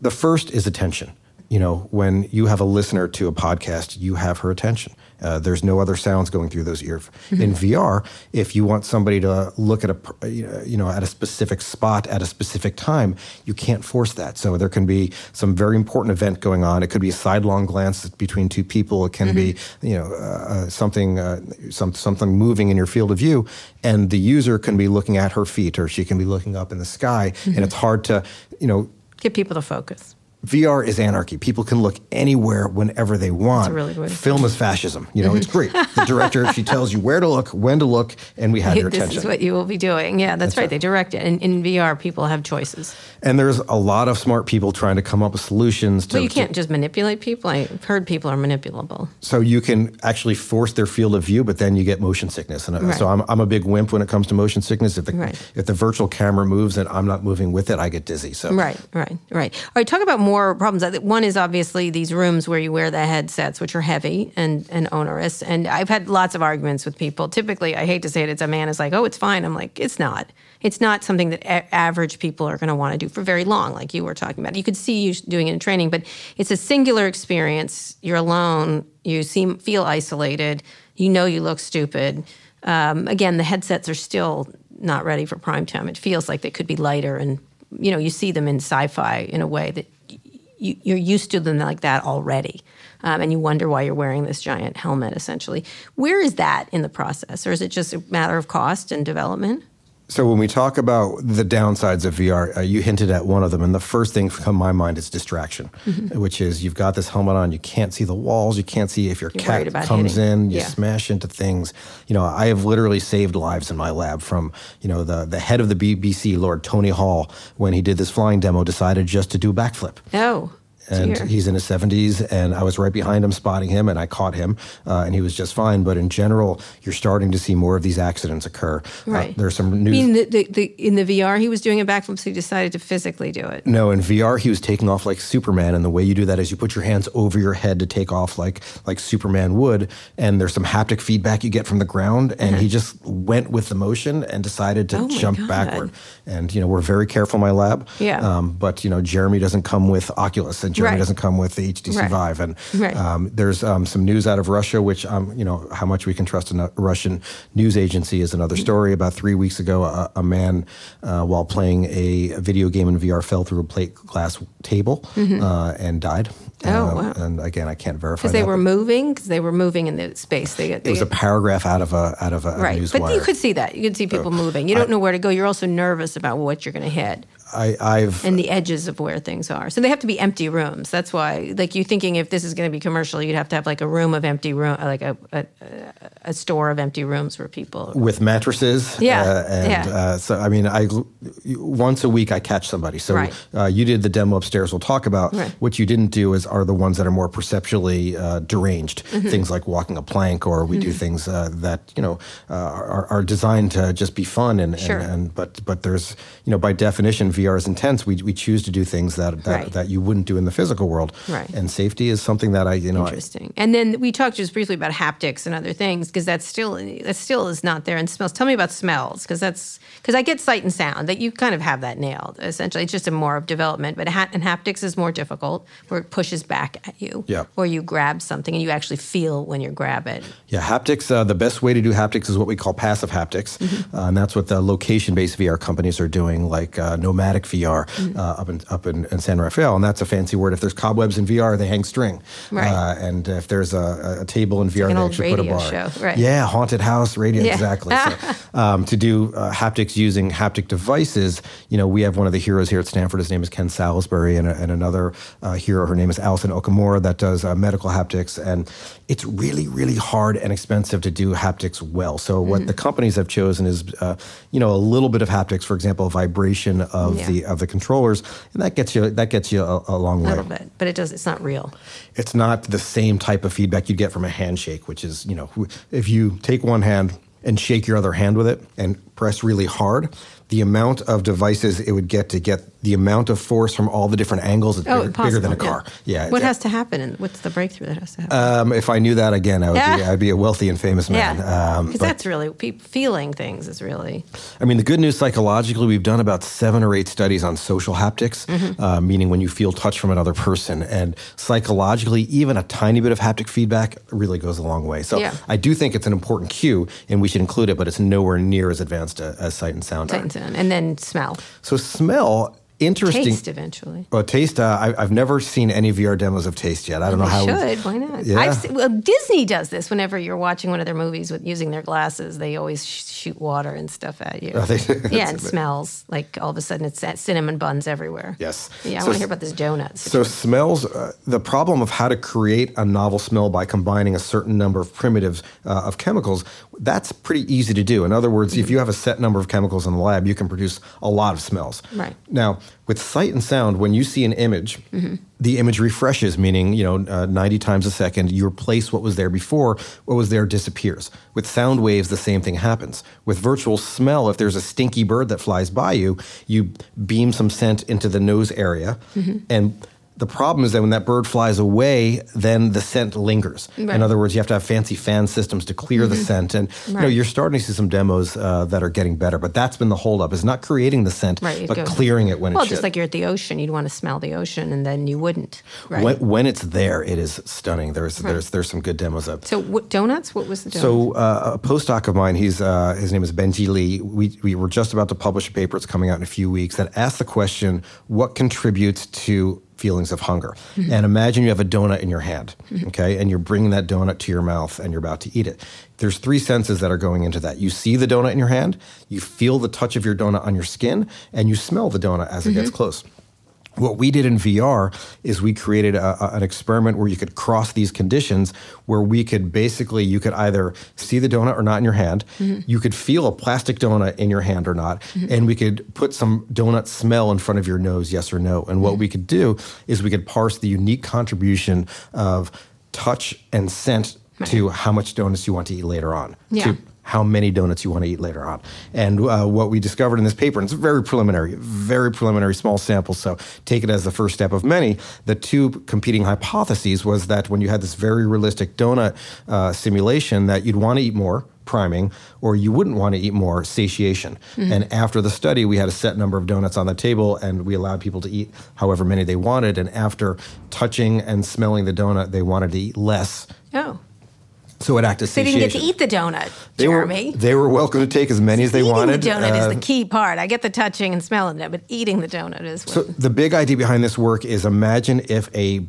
the first is attention. You know, when you have a listener to a podcast, you have her attention. Uh, there's no other sounds going through those ears. In VR, if you want somebody to look at a you know at a specific spot at a specific time, you can't force that. So there can be some very important event going on. It could be a sidelong glance between two people. It can be you know uh, something uh, some, something moving in your field of view, and the user can be looking at her feet or she can be looking up in the sky, and it's hard to you know Get people to focus. VR is anarchy. People can look anywhere whenever they want. a really good Film is fascism. You know, it's great. The director, she tells you where to look, when to look, and we have your this attention. is what you will be doing. Yeah, that's, right. right. They direct it. And in VR, people have choices. and there's a lot of smart people trying to come up with solutions to. But you can't just manipulate people. I've heard people are manipulable. so you can actually force their field of view, but then you get motion sickness. And uh, Right. so I'm, I'm a big wimp when it comes to motion sickness. If the Right. if the virtual camera moves and I'm not moving with it, I get dizzy. So Right, right, right. All right, talk about more problems. One is obviously these rooms where you wear the headsets, which are heavy and, and onerous. And I've had lots of arguments with people. Typically, I hate to say it, it's a man is like, oh, it's fine. I'm like, it's not. It's not something that a- average people are going to want to do for very long, like you were talking about. You could see you doing it in training, but it's a singular experience. You're alone. You seem feel isolated. You know you look stupid. Um, again, the headsets are still not ready for prime time. It feels like they could be lighter, and you know you see them in sci-fi in a way that you, you're used to them like that already, um, and you wonder why you're wearing this giant helmet. Essentially, where is that in the process, or is it just a matter of cost and development? So when we talk about the downsides of VR, uh, you hinted at one of them, and the first thing come to my mind is distraction, Mm-hmm. which is you've got this helmet on, you can't see the walls, you can't see if your You're cat comes hitting. in, you Yeah. smash into things. You know, I have literally saved lives in my lab from you know the the head of the BBC, Lord Tony Hall, when he did this flying demo, decided just to do a backflip Oh, and dear. he's in his 70s and i was right behind him spotting him and i caught him uh, and he was just fine but in general you're starting to see more of these accidents occur right. uh, there's some I news mean, the, the, the, in the VR, he was doing a backflip, so he decided to physically do it. no in vr he was taking off like superman and the way you do that is you put your hands over your head to take off like like superman would and there's some haptic feedback you get from the ground and he just went with the motion and decided to. Oh jump God. backward and you know we're very careful in my lab Yeah. um, but you know jeremy doesn't come with oculus and jeremy Right. doesn't come with the htc Right. vive and Right. um, there's um, some news out of russia which um, you know how much we can trust a russian news agency is another Mm-hmm. story about three weeks ago a, a man uh, while playing a video game in vr fell through a plate glass table uh, and died Mm-hmm. Oh, Um, wow. and again i can't verify Because they that, were moving, because they were moving in the space. They, it was a paragraph out of a out of a, right, but wire. you could see that. You could see people moving. You don't know where to go. You're also nervous about what you're going to hit. I, I've and the edges of where things are. So they have to be empty rooms. That's why, like, you're thinking if this is going to be commercial, you'd have to have like a room of empty room, like a, a, a store of empty rooms where people. with mattresses. Yeah, uh, and yeah. Uh, so I mean, I once a week I catch somebody. So Right. uh, you did the demo upstairs. We'll talk about. Right. What you didn't do is are the ones that are more perceptually uh, deranged. Mm-hmm. Things like walking a plank, or we do things uh, that you know uh, are, are designed to just be fun. And, Sure. and, and but but there's you know by definition VR is intense. We we choose to do things that that, Right. that you wouldn't do in the physical world. Right. And safety is something that I you know I, Interesting. And then we talked just briefly about haptics and other things because that's still that still is not there. And smells. Tell me about smells because that's because I get sight and sound that you kind of have that nailed. Essentially, it's just a more of development. But ha- and haptics is more difficult where it pushes back at you. Yeah. Or you grab something and you actually feel when you grab it. Yeah, haptics. Uh, the best way to do haptics is what we call passive haptics, Mm-hmm. uh, and that's what the location-based VR companies are doing, like uh, VR Mm-hmm. uh, up in up in, in San Rafael, and that's a fancy word. If there's cobwebs in VR, they hang string, Right. Uh, and if there's a, a table in VR, an they actually put a bar. show, right. Yeah, haunted house radio, Yeah. exactly. so, um, to do uh, haptics using haptic devices, you know, we have one of the heroes here at Stanford. His name is Ken Salisbury, and, a, and another uh, hero, her name is Allison Okamura, that does uh, medical haptics. And it's really, really hard and expensive to do haptics well. So Mm-hmm. what the companies have chosen is, uh, you know, a little bit of haptics, for example, vibration of Yeah. the of the controllers, and that gets you that gets you a, a long A little bit, but it does. It's not real. It's not the same type of feedback you'd get from a handshake, which is, you know, if you take one hand and shake your other hand with it and press really hard, the amount of devices it would get to get the amount of force from all the different angles is Oh, bigger, bigger than a car. Yeah. What has to happen, and what's the breakthrough that has to happen? um, if I knew that again, I would be, I'd be a wealthy and famous man. yeah, Um, because that's really pe- feeling things is really I mean, the good news psychologically, we've done about seven or eight studies on social haptics, Mm-hmm. uh, meaning when you feel touch from another person. And psychologically, even a tiny bit of haptic feedback really goes a long way. So Yeah. I do think it's an important cue, and we should include it, but it's nowhere near as advanced uh, as sight and sound sight and sound, and then smell, So smell, interesting. taste eventually. Well, taste. Uh, I, I've never seen any VR demos of taste yet. I don't know how. Should. Why not? Yeah. I've se- well, Disney does this. Whenever you're watching one of their movies with using their glasses, they always sh- shoot water and stuff at you. Oh, they- yeah, and smells like all of a sudden it's cinnamon buns everywhere. Yes. Yeah, I So want to hear about this donuts. So smells. Uh, the problem of how to create a novel smell by combining a certain number of primitives uh, of chemicals. That's pretty easy to do. In other words, if you have a set number of chemicals in the lab, you can produce a lot of smells. Right. Now, with sight and sound, when you see an image, Mm-hmm. the image refreshes, meaning you know, uh, 90 times a second. You replace what was there before. What was there disappears. With sound waves, the same thing happens. With virtual smell, if there's a stinky bird that flies by you, you beam some scent into the nose area, Mm-hmm. and the problem is that when that bird flies away, then the scent lingers. Right. Mm-hmm. In other words, you have to have fancy fan systems to clear the scent. And you know, you're starting to see some demos uh, that are getting better, but that's been the holdup: is not creating the scent, Right, but clearing it when well, it should. just like you're at the ocean, you'd want to smell the ocean, and then you wouldn't. Right. when, when it's there, it is stunning. There's there's there's some good demos of. so what, donuts? What was the donut? So uh, a postdoc of mine, he's uh, his name is Benji Lee. We we were just about to publish a paper. It's coming out in a few weeks that asks the question: What contributes to feelings of hunger? Mm-hmm. And imagine you have a donut in your hand, okay, and you're bringing that donut to your mouth and you're about to eat it. There's three senses that are going into that. You see the donut in your hand, you feel the touch of your donut on your skin, and you smell the donut as it gets Mm-hmm. close. What we did in VR is we created a, a- an experiment where you could cross these conditions, where we could basically you could either see the donut or not in your hand, mm-hmm. you could feel a plastic donut in your hand or not, mm-hmm. and we could put some donut smell in front of your nose, yes or no. And what mm-hmm. we could do is we could parse the unique contribution of touch and scent to how much donuts you want to eat later on. Yeah. To how many donuts you want to eat later on. And uh, what we discovered in this paper, and it's very preliminary, very preliminary, small sample, so take it as the first step of many. The two competing hypotheses was that when you had this very realistic donut uh, simulation, that you'd want to eat more priming or you wouldn't want to eat more satiation and after the study we had a set number of donuts on the table and we allowed people to eat however many they wanted and after touching and smelling the donut they wanted to eat less oh, so it acted as they didn't get to eat the donut, They were, they were welcome to take as many as they eating wanted. the donut Uh, is the key part. I get the touching and smelling it, but eating the donut is what. so the big idea behind this work is imagine if a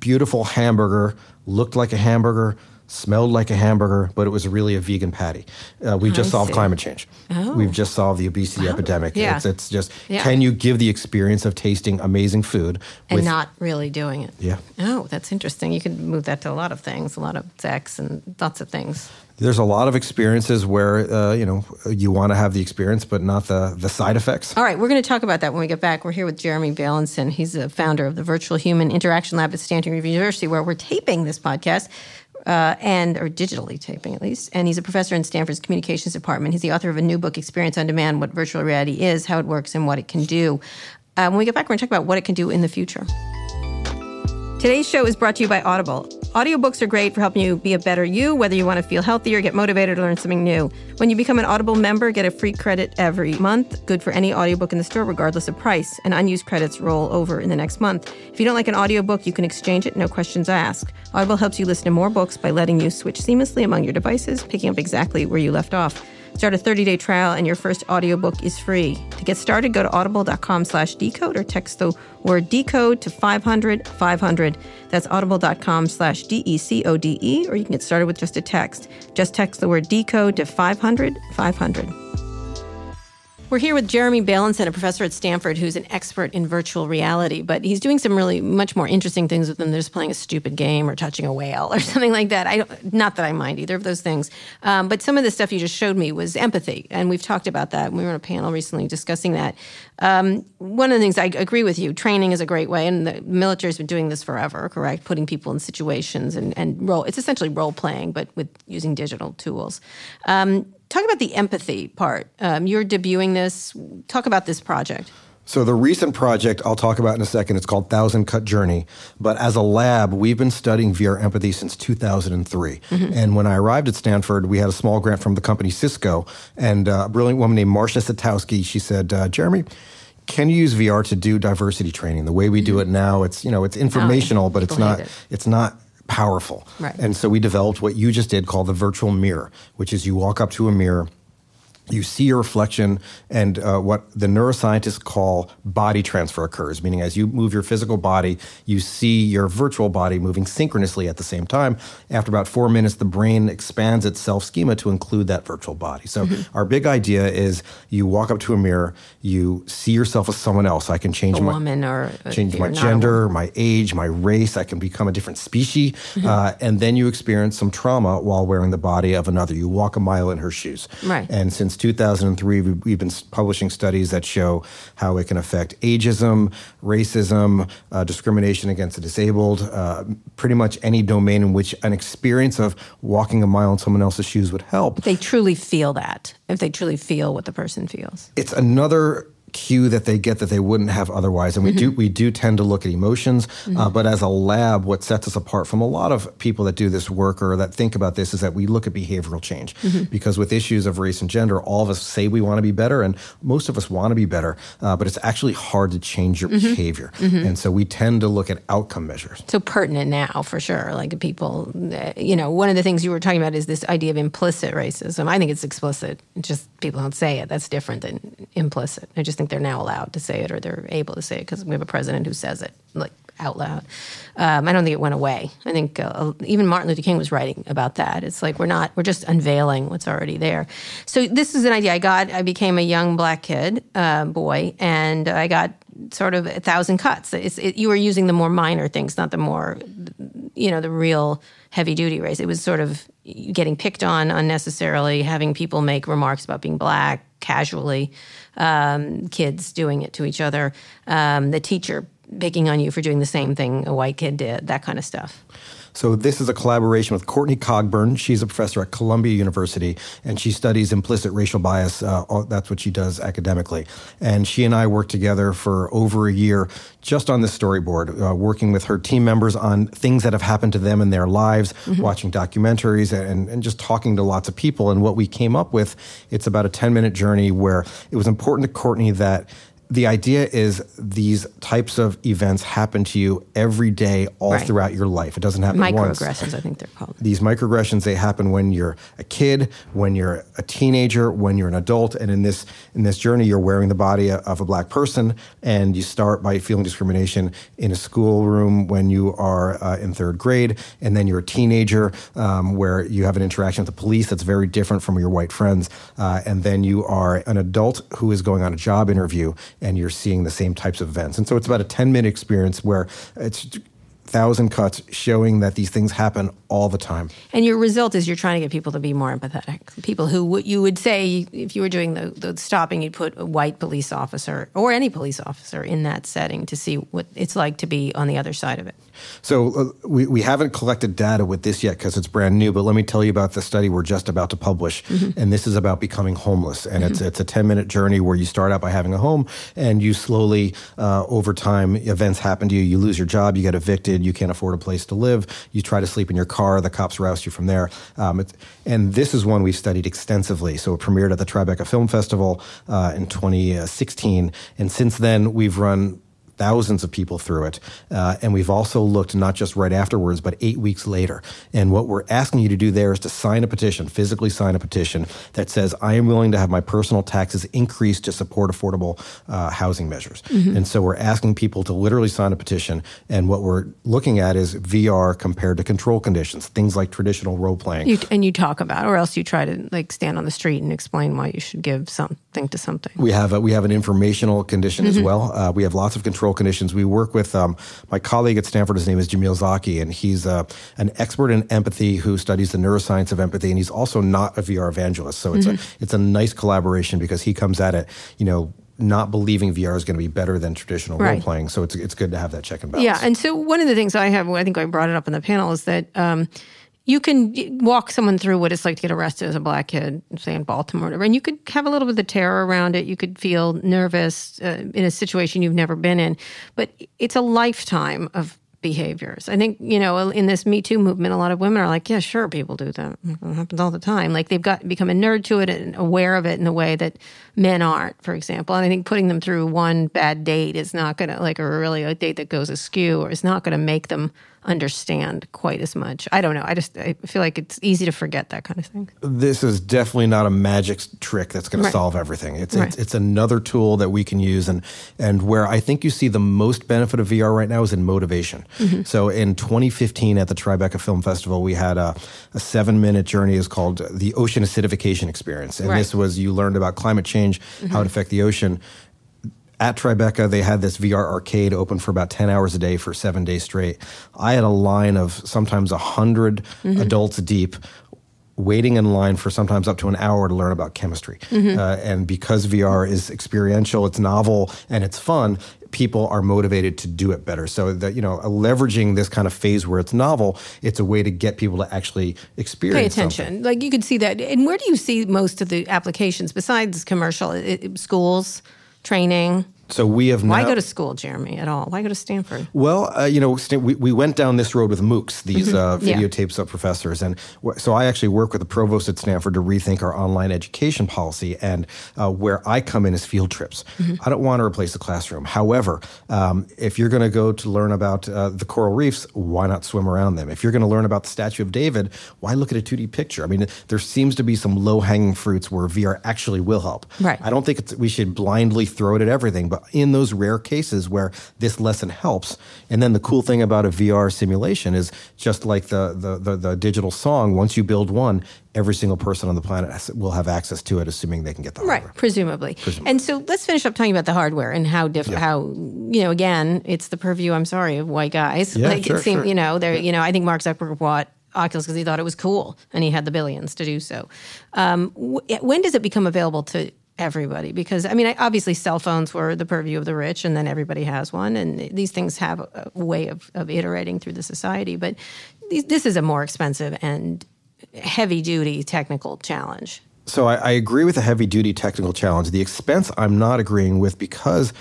beautiful hamburger looked like a hamburger, smelled like a hamburger, but it was really a vegan patty. Uh, we just I solved see. climate change. Oh. We've just solved the obesity epidemic. Yeah. It's, it's just, Yeah. can you give the experience of tasting amazing food and with- not really doing it. Yeah. Oh, that's interesting. You can move that to a lot of things, a lot of sex and lots of things. There's a lot of experiences where uh, you know you want to have the experience, but not the the side effects. All right, we're going to talk about that when we get back. We're here with Jeremy Bailenson. He's the founder of the Virtual Human Interaction Lab at Stanford University, where we're taping this podcast. Uh, and or digitally taping at least, and he's a professor in Stanford's communications department. He's the author of a new book, Experience on Demand: What Virtual Reality Is, How It Works, and What It Can Do. Uh, when we get back, we're going to talk about what it can do in the future. Today's show is brought to you by Audible. Audiobooks are great for helping you be a better you, whether you want to feel healthier, or get motivated, or learn something new. When you become an Audible member, get a free credit every month, good for any audiobook in the store, regardless of price. And unused credits roll over in the next month. If you don't like an audiobook, you can exchange it, no questions asked. Audible helps you listen to more books by letting you switch seamlessly among your devices, picking up exactly where you left off. Start a 30-day trial and your first audiobook is free. To get started, go to audible.com slash decode or text the word decode to 500 500. That's audible.com slash D-E-C-O-D-E or you can get started with just a text. Just text the word decode to 500 500. We're here with Jeremy Bailenson, a professor at Stanford who's an expert in virtual reality, but he's doing some really much more interesting things with them than just playing a stupid game or touching a whale or something like that. I don't, not that I mind either of those things, um, but some of the stuff you just showed me was empathy, and we've talked about that. We were on a panel recently discussing that. Um, one of the things I agree with you, training is a great way, and the military's been doing this forever, correct? Putting people in situations and, and role. It's essentially role playing, but with using digital tools. Um, talk about the empathy part. Um, you're debuting this. Talk about this project. So the recent project I'll talk about in a second. It's called Thousand Cut Journey. But as a lab, we've been studying VR empathy since 2003. Mm-hmm. And when I arrived at Stanford, we had a small grant from the company Cisco, and uh, a brilliant woman named Marcia Satowski. She said, uh, "Jeremy." Can you use VR to do diversity training the way we do it mm-hmm. now? It's you know it's informational, oh, but it's not it. it's not powerful. Right. And so we developed what you just did called the virtual mirror, which is you walk up to a mirror you see your reflection, and uh, what the neuroscientists call body transfer occurs, meaning as you move your physical body, you see your virtual body moving synchronously at the same time. After about four minutes, the brain expands its self schema to include that virtual body. So, mm-hmm. our big idea is you walk up to a mirror, you see yourself as someone else. I can change a my woman or change my gender, my age, my race. I can become a different species, mm-hmm. uh, and then you experience some trauma while wearing the body of another. You walk a mile in her shoes, right? And since 2003, we've been publishing studies that show how it can affect ageism, racism, uh, discrimination against the disabled, uh, pretty much any domain in which an experience of walking a mile in someone else's shoes would help. If they truly feel that, if they truly feel what the person feels. It's another cue that they get that they wouldn't have otherwise. And we mm-hmm. do we do tend to look at emotions, uh, mm-hmm. uh, but as a lab, what sets us apart from a lot of people that do this work or that think about this is that we look at behavioral change. Mm-hmm. Because with issues of race and gender, all of us say we want to be better, and most of us want to be better, uh, but it's actually hard to change your mm-hmm. behavior. Mm-hmm. And so we tend to look at outcome measures. So pertinent now for sure. Like people, uh, you know, one of the things you were talking about is this idea of implicit racism. I think it's explicit. It's just people don't say it. That's different than implicit. I just think they're now allowed to say it or they're able to say it because we have a president who says it like out loud. Um, I don't think it went away. I think uh, even Martin Luther King was writing about that. It's like we're not we're just unveiling what's already there. So this is an idea I got. I became a young black kid uh, boy, and I got sort of a thousand cuts. It, you were using the more minor things, not the more you know the real heavy duty race. It was sort of getting picked on unnecessarily, having people make remarks about being black casually, um, kids doing it to each other, um, the teacher picking on you for doing the same thing a white kid did, that kind of stuff. So this is a collaboration with Courtney Cogburn. She's a professor at Columbia University, and she studies implicit racial bias. Uh, that's what she does academically. And she and I worked together for over a year just on this storyboard, uh, working with her team members on things that have happened to them in their lives, mm-hmm. watching documentaries, and, and just talking to lots of people. And what we came up with, it's about a 10 minute journey where it was important to Courtney that the idea is these types of events happen to you every day, all right. throughout your life. It doesn't happen once. microaggressions, once. I think they're called. These microaggressions they happen when you're a kid, when you're a teenager, when you're an adult, and in this in this journey, you're wearing the body of a black person, and you start by feeling discrimination in a schoolroom when you are uh, in third grade, and then you're a teenager um, where you have an interaction with the police that's very different from your white friends, uh, and then you are an adult who is going on a job interview and you're seeing the same types of events. And so it's about a 10 minute experience where it's thousand cuts showing that these things happen all the time. And your result is you're trying to get people to be more empathetic. People who w- you would say, if you were doing the, the, stopping, you'd put a white police officer or any police officer in that setting to see what it's like to be on the other side of it. So uh, we, we haven't collected data with this yet because it's brand new, but let me tell you about the study we're just about to publish. Mm-hmm. And this is about becoming homeless. And mm-hmm. it's, it's a 10 minute journey where you start out by having a home and you slowly, uh, over time, events happen to you. You lose your job, you get evicted, you can't afford a place to live, you try to sleep in your car, the cops roust you from there. Um, and this is one we've studied extensively. So it premiered at the Tribeca Film Festival uh, in 2016. And since then, we've run thousands of people through it. Uh, and we've also looked not just right afterwards, but eight weeks later. And what we're asking you to do there is to sign a petition, physically sign a petition that says, I am willing to have my personal taxes increased to support affordable uh, housing measures. Mm-hmm. And so we're asking people to literally sign a petition. And what we're looking at is VR compared to control conditions, things like traditional role playing. You, and you talk about, or else you try to like stand on the street and explain why you should give something to something. We have a, we have an informational condition mm-hmm. as well. Uh, we have lots of control conditions. We work with um, my colleague at Stanford. His name is Jamil Zaki, and he's uh, an expert in empathy who studies the neuroscience of empathy, and he's also not a VR evangelist. So it's mm-hmm. a it's a nice collaboration because he comes at it, you know, not believing VR is going to be better than traditional right. role playing. So it's it's good to have that check and balance. Yeah, and so one of the things I have, I think I brought it up in the panel, is that. Um, you can walk someone through what it's like to get arrested as a black kid, say in Baltimore, and you could have a little bit of terror around it. You could feel nervous uh, in a situation you've never been in, but it's a lifetime of behaviors. I think, you know, in this Me Too movement, a lot of women are like, yeah, sure, people do that. It happens all the time. Like they've got become a nerd to it and aware of it in a way that men aren't, for example. And I think putting them through one bad date is not going to, like, or really a date that goes askew, or is not going to make them understand quite as much. I don't know. I just I feel like it's easy to forget that kind of thing. This is definitely not a magic trick that's going Right. to solve everything. It's, Right. it's it's another tool that we can use, and and where I think you see the most benefit of VR right now is in motivation. Mm-hmm. So in 2015 at the Tribeca Film Festival, we had a, a seven minute journey. is called the Ocean Acidification Experience, and Right. Mm-hmm. this was you learned about climate change, how it affect the ocean at Tribeca, they had this VR arcade open for about 10 hours a day for seven days straight. I had a line of sometimes 100 Mm-hmm. adults deep waiting in line for sometimes up to an hour to learn about chemistry. Mm-hmm. Uh, and because VR is experiential, it's novel, and it's fun, people are motivated to do it better. So that, you know, leveraging this kind of phase where it's novel, it's a way to get people to actually experience Pay attention. something. Like you could see that. And where do you see most of the applications besides commercial? It, it- schools, training. So we have Why now- go to school, Jeremy, at all? Why go to Stanford? Well, uh, you know, we, we went down this road with MOOCs, these uh, Mm-hmm. Yeah. videotapes of professors. And so I actually work with the provost at Stanford to rethink our online education policy. And uh, where I come in is field trips. Mm-hmm. I don't want to replace the classroom. However, um, if you're going to go to learn about uh, the coral reefs, why not swim around them? If you're going to learn about the Statue of David, why look at a 2D picture? I mean, there seems to be some low hanging fruits where VR actually will help. Right. I don't think it's, we should blindly throw it at everything, but in those rare cases where this lesson helps, and then the cool thing about a VR simulation is just like the the, the, the digital song. Once you build one, every single person on the planet has, will have access to it, assuming they can get the Right, hardware. presumably. And so let's finish up talking about the hardware and how diff- how you know again it's the purview. I'm sorry of white guys. Yeah, like sure, it seemed sure. you know they're you know I think Mark Zuckerberg bought Oculus because he thought it was cool and he had the billions to do so. Um, wh- when does it become available to everybody? Because I mean, obviously cell phones were the purview of the rich, and then everybody has one, and these things have a, way of, of iterating through the society. But this is a more expensive and heavy duty technical challenge. So I, I agree with the heavy duty technical challenge. The expense I'm not agreeing with because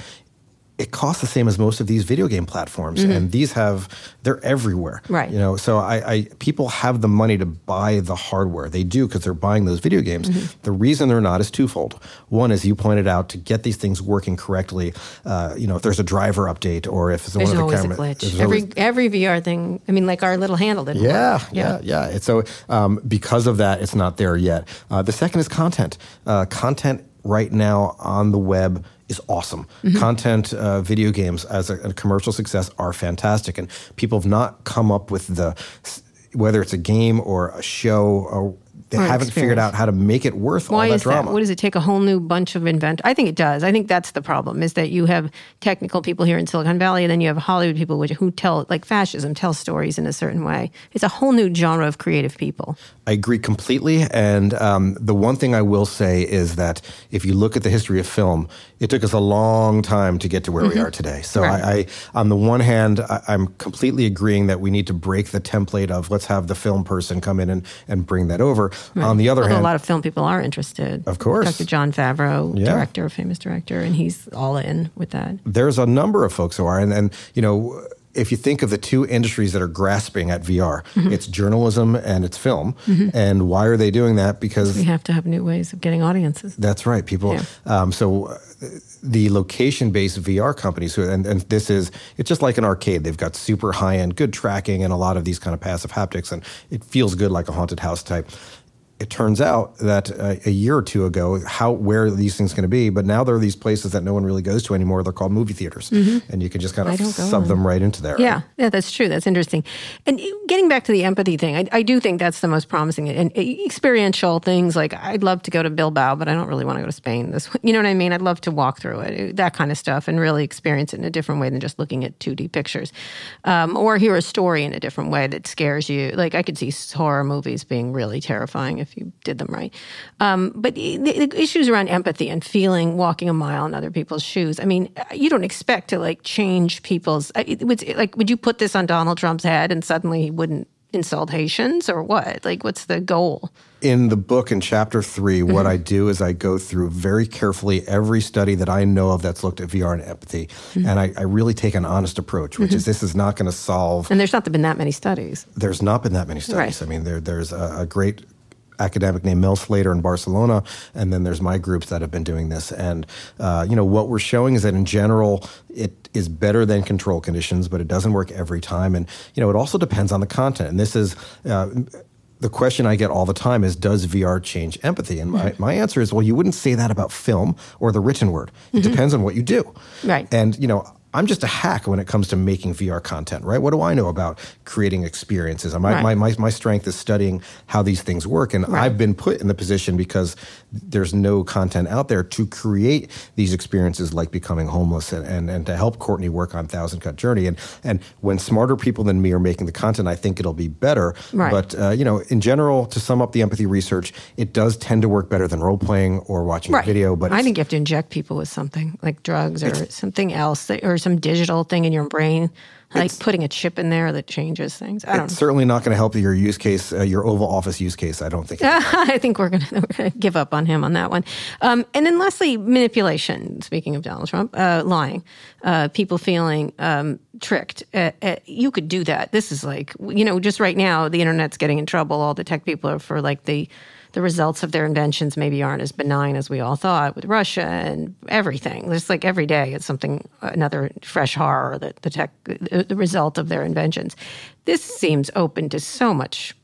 it costs the same as most of these video game platforms, and these have they're everywhere. Mm-hmm. Right. You know, so I, I people have the money to buy the hardware. They do because they're buying those video games. Mm-hmm. The reason they're not is twofold. One, as you pointed out, to get these things working correctly. Uh, you know, if there's a driver update or if There's one of the always a camera, glitch. Every always- every VR thing. I mean, like our little handle didn't yeah, work. yeah, yeah. It's so um, because of that, it's not there yet. Uh, the second is content. Uh, content right now on the web is awesome. Mm-hmm. Content, uh, video games as a, a commercial success are fantastic, and people have not come up with the whether it's a game or a show or. They Or haven't figured out how to make it worth Why all that is drama. that? What does it take a whole new bunch of invent? I think it does. I think that's the problem. Is that you have technical people here in Silicon Valley, and then you have Hollywood people which, who tell like fascism tell stories in a certain way. It's a whole new genre of creative people. I agree completely. And um, the one thing I will say is that if you look at the history of film, it took us a long time to get to where we are today. So Mm-hmm. Right. I, I, on the one hand, I, I'm completely agreeing that we need to break the template of let's have the film person come in and, and bring that over. On the other Although hand, a lot of film people are interested. Of course. Dr. Jon Favreau, Yeah. director, famous director, and he's all in with that. there's a number of folks who are, and, and you know, if you think of the two industries that are grasping at VR, Mm-hmm. it's journalism and it's film. And why are they doing that? Because We have to have new ways of getting audiences. That's right. People. Yeah. Um, so uh, the location-based VR companies, who, and, and this is, it's just like an arcade. They've got super high-end, good tracking, and a lot of these kind of passive haptics, and it feels good like a haunted house type. It turns out that uh, a year or two ago, how where are these things going to be? But now there are these places that no one really goes to anymore. They're called movie theaters, and you can just kind of sub them right into there. Yeah, yeah, that's true. That's interesting. And getting back to the empathy thing, I, I do think that's the most promising. And experiential things like I'd love to go to Bilbao, but I don't really want to go to Spain. This, you know what I mean? I'd love to walk through it, that kind of stuff, and really experience it in a different way than just looking at two D pictures, um, or hear a story in a different way that scares you. Like I could see horror movies being really terrifying if you did them right. Um, but the, the issues around empathy and feeling, walking a mile in other people's shoes. I mean, uh, you don't expect to like change people's. Uh, it would like, would you put this on Donald Trump's head and suddenly he wouldn't insultations or what? Like, what's the goal? In the book, in chapter 3 what mm-hmm. I do is I go through very carefully every study that I know of that's looked at VR and empathy. Mm-hmm. And I, I really take an honest approach, which is mm-hmm. this is not going to solve And there's not been that many studies. there's not been that many studies. Right. I mean, there, there's a, a great academic named Mel Slater in Barcelona, and then there's my groups that have been doing this. And uh, you know what we're showing is that in general, it is better than control conditions, but it doesn't work every time. And you know, it also depends on the content. And this is. Uh, the question I get all the time is, does VR change empathy? And my, my answer is, well, you wouldn't say that about film or the written word. It depends on what you do. Right. And, you know, I'm just a hack when it comes to making VR content, right? What do I know about creating experiences? My, Right. my, my, my strength is studying how these things work. And Right. I've been put in the position because there's no content out there to create these experiences like becoming homeless and, and, and to help Courtney work on Thousand Cut Journey. And, and when smarter people than me are making the content, I think it'll be better. Right. But, uh, you know, in general, to sum up the empathy research, it does tend to work better than role playing or watching a video. But I think you have to inject people with something like drugs or something else, that, or some digital thing in your brain, like putting a chip in there that changes things. I don't it's know. certainly not going to help your use case, uh, your Oval Office use case. I don't think. I think we're going to give up on him on that one. Um, and then lastly, manipulation. Speaking of Donald Trump, uh, lying, uh, people feeling um, tricked. Uh, uh, you could do that. This is like, you know, just right now, the internet's getting in trouble. All the tech people are for like the the results of their inventions maybe aren't as benign as we all thought with Russia and everything. There's like every day it's something another fresh horror that the tech the result of their inventions. This seems open to so much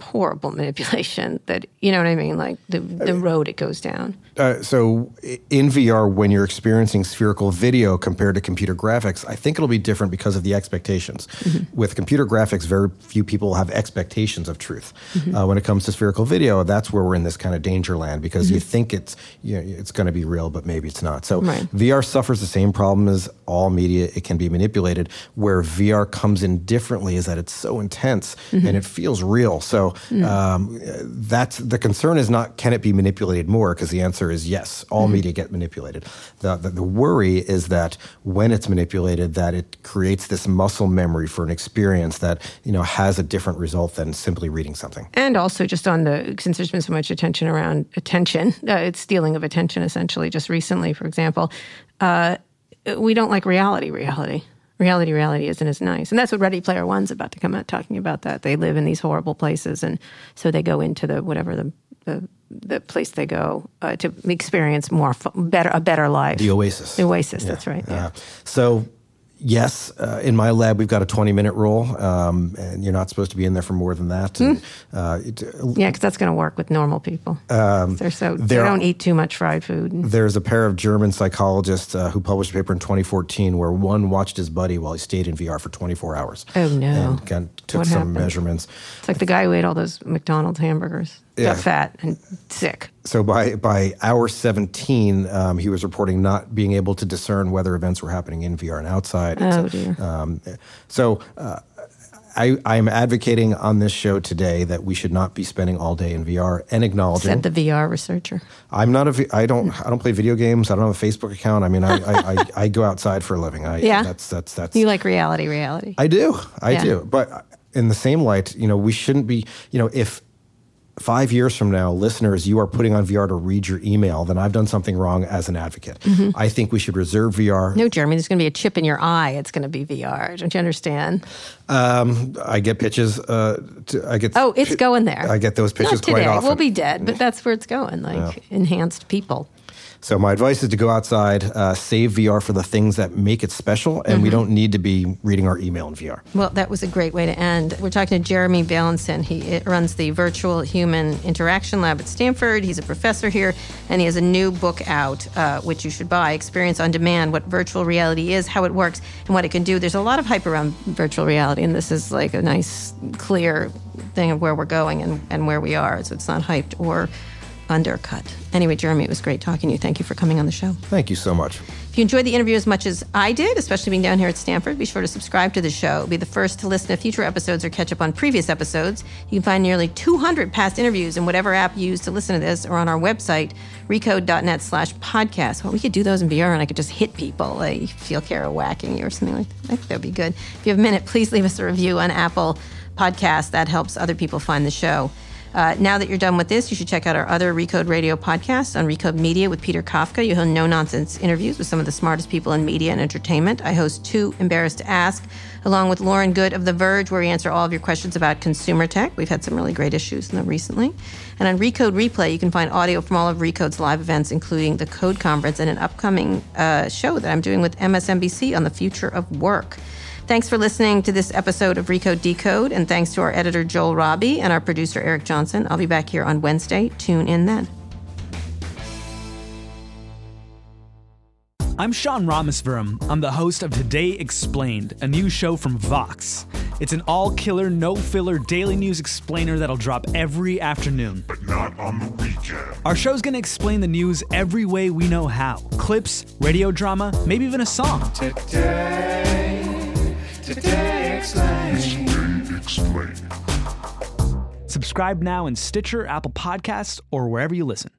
horrible manipulation that you know what I mean, like the the uh, road it goes down. Uh, so in VR, when you're experiencing spherical video compared to computer graphics, I think it'll be different because of the expectations. Mm-hmm. With computer graphics, very few people have expectations of truth. Mm-hmm. Uh, when it comes to spherical video, that's where we're in this kind of danger land because you mm-hmm. think it's you know, it's going to be real, but maybe it's not. So Right. VR suffers the same problem as all media. It can be manipulated. Where VR comes in differently is that it's so intense and it feels real. So um, that's the concern is not can it be manipulated more because the answer is yes. All media get manipulated. The, the the worry is that when it's manipulated, that it creates this muscle memory for an experience that you know has a different result than simply reading something. And also, just on the since there's been so much attention around attention, uh, it's stealing of attention essentially. Just recently, for example, uh, we don't like reality. Reality. Reality, reality isn't as nice, and that's what Ready Player One's about to come out talking about. That they live in these horrible places, and so they go into the whatever the the, the place they go uh, to experience more better a better life. The Oasis. The Oasis. That's right. Yeah. Uh, so, yes, uh, in my lab, we've got a 20 minute rule, um, and you're not supposed to be in there for more than that. And, Hmm. uh, it, Yeah, because that's going to work with normal people. they're so they Um, don't eat too much fried food. There's a pair of German psychologists uh, who published a paper in 2014 where one watched his buddy while he stayed in VR for 24 hours. Oh, no. And kind of took What some happened? measurements. it's like the guy who ate all those McDonald's hamburgers. Yeah. Got fat and sick. So by by hour 17, um, he was reporting not being able to discern whether events were happening in VR and outside. Oh, dear. Um, so uh, I, I'm advocating on this show today that we should not be spending all day in VR and acknowledging. Said the VR researcher. I'm not a. I don't. I don't play video games. I don't have a Facebook account. I mean, I I, I, I go outside for a living. I, Yeah. That's that's that's. You like reality, reality. I do. I Yeah. do. But in the same light, you know, we shouldn't be. You know, if five years from now, listeners, you are putting on VR to read your email, then I've done something wrong as an advocate. Mm-hmm. I think we should reserve VR. no, Jeremy, there's going to be a chip in your eye. It's going to be VR. Don't you understand? Um, I get pitches. Uh, to, I get. Oh, it's pi- going there. I get those pitches Not today. quite often. We'll be dead, but that's where it's going. Like enhanced people. So my advice is to go outside, uh, save VR for the things that make it special, and Mm-hmm. we don't need to be reading our email in VR. Well, that was a great way to end. We're talking to Jeremy Bailenson. He it runs the Virtual Human Interaction Lab at Stanford. He's a professor here, and he has a new book out, uh, which you should buy Experience on Demand What Virtual Reality Is, How It Works, and What It Can Do. There's a lot of hype around virtual reality, and this is like a nice, clear thing of where we're going and, and where we are. So it's not hyped or undercut. Anyway, Jeremy, it was great talking to you. Thank you for coming on the show. Thank you so much. If you enjoyed the interview as much as I did, especially being down here at Stanford, be sure to subscribe to the show. Be the first to listen to future episodes or catch up on previous episodes. You can find nearly 200 past interviews in whatever app you use to listen to this or on our website, recode.net slash podcast. Well, we could do those in VR and I could just hit people. Like feel Kara whacking you or something like that. I think that would be good. If you have a minute, please leave us a review on Apple Podcast. That helps other people find the show. Uh, now that you're done with this, you should check out our other Recode Radio podcast on Recode Media with Peter Kafka. You'll hear no nonsense interviews with some of the smartest people in media and entertainment. I host Too Embarrassed to Ask, along with Lauren Goode of The Verge, where we answer all of your questions about consumer tech. We've had some really great issues in them recently. And on Recode Replay, you can find audio from all of Recode's live events, including the Code Conference and an upcoming uh, show that I'm doing with MSNBC on the future of work. Thanks for listening to this episode of Recode Decode, and thanks to our editor Joel Robbie and our producer Eric Johnson. I'll be back here on Wednesday. Tune in then. I'm Sean Rameswaram. I'm the host of Today Explained, a new show from Vox. It's an all killer, no filler daily news explainer that'll drop every afternoon. But not on the weekend. Our show's gonna explain the news every way we know how clips, radio drama, maybe even a song. Today, today explain. explain. Subscribe now in Stitcher, Apple Podcasts, or wherever you listen.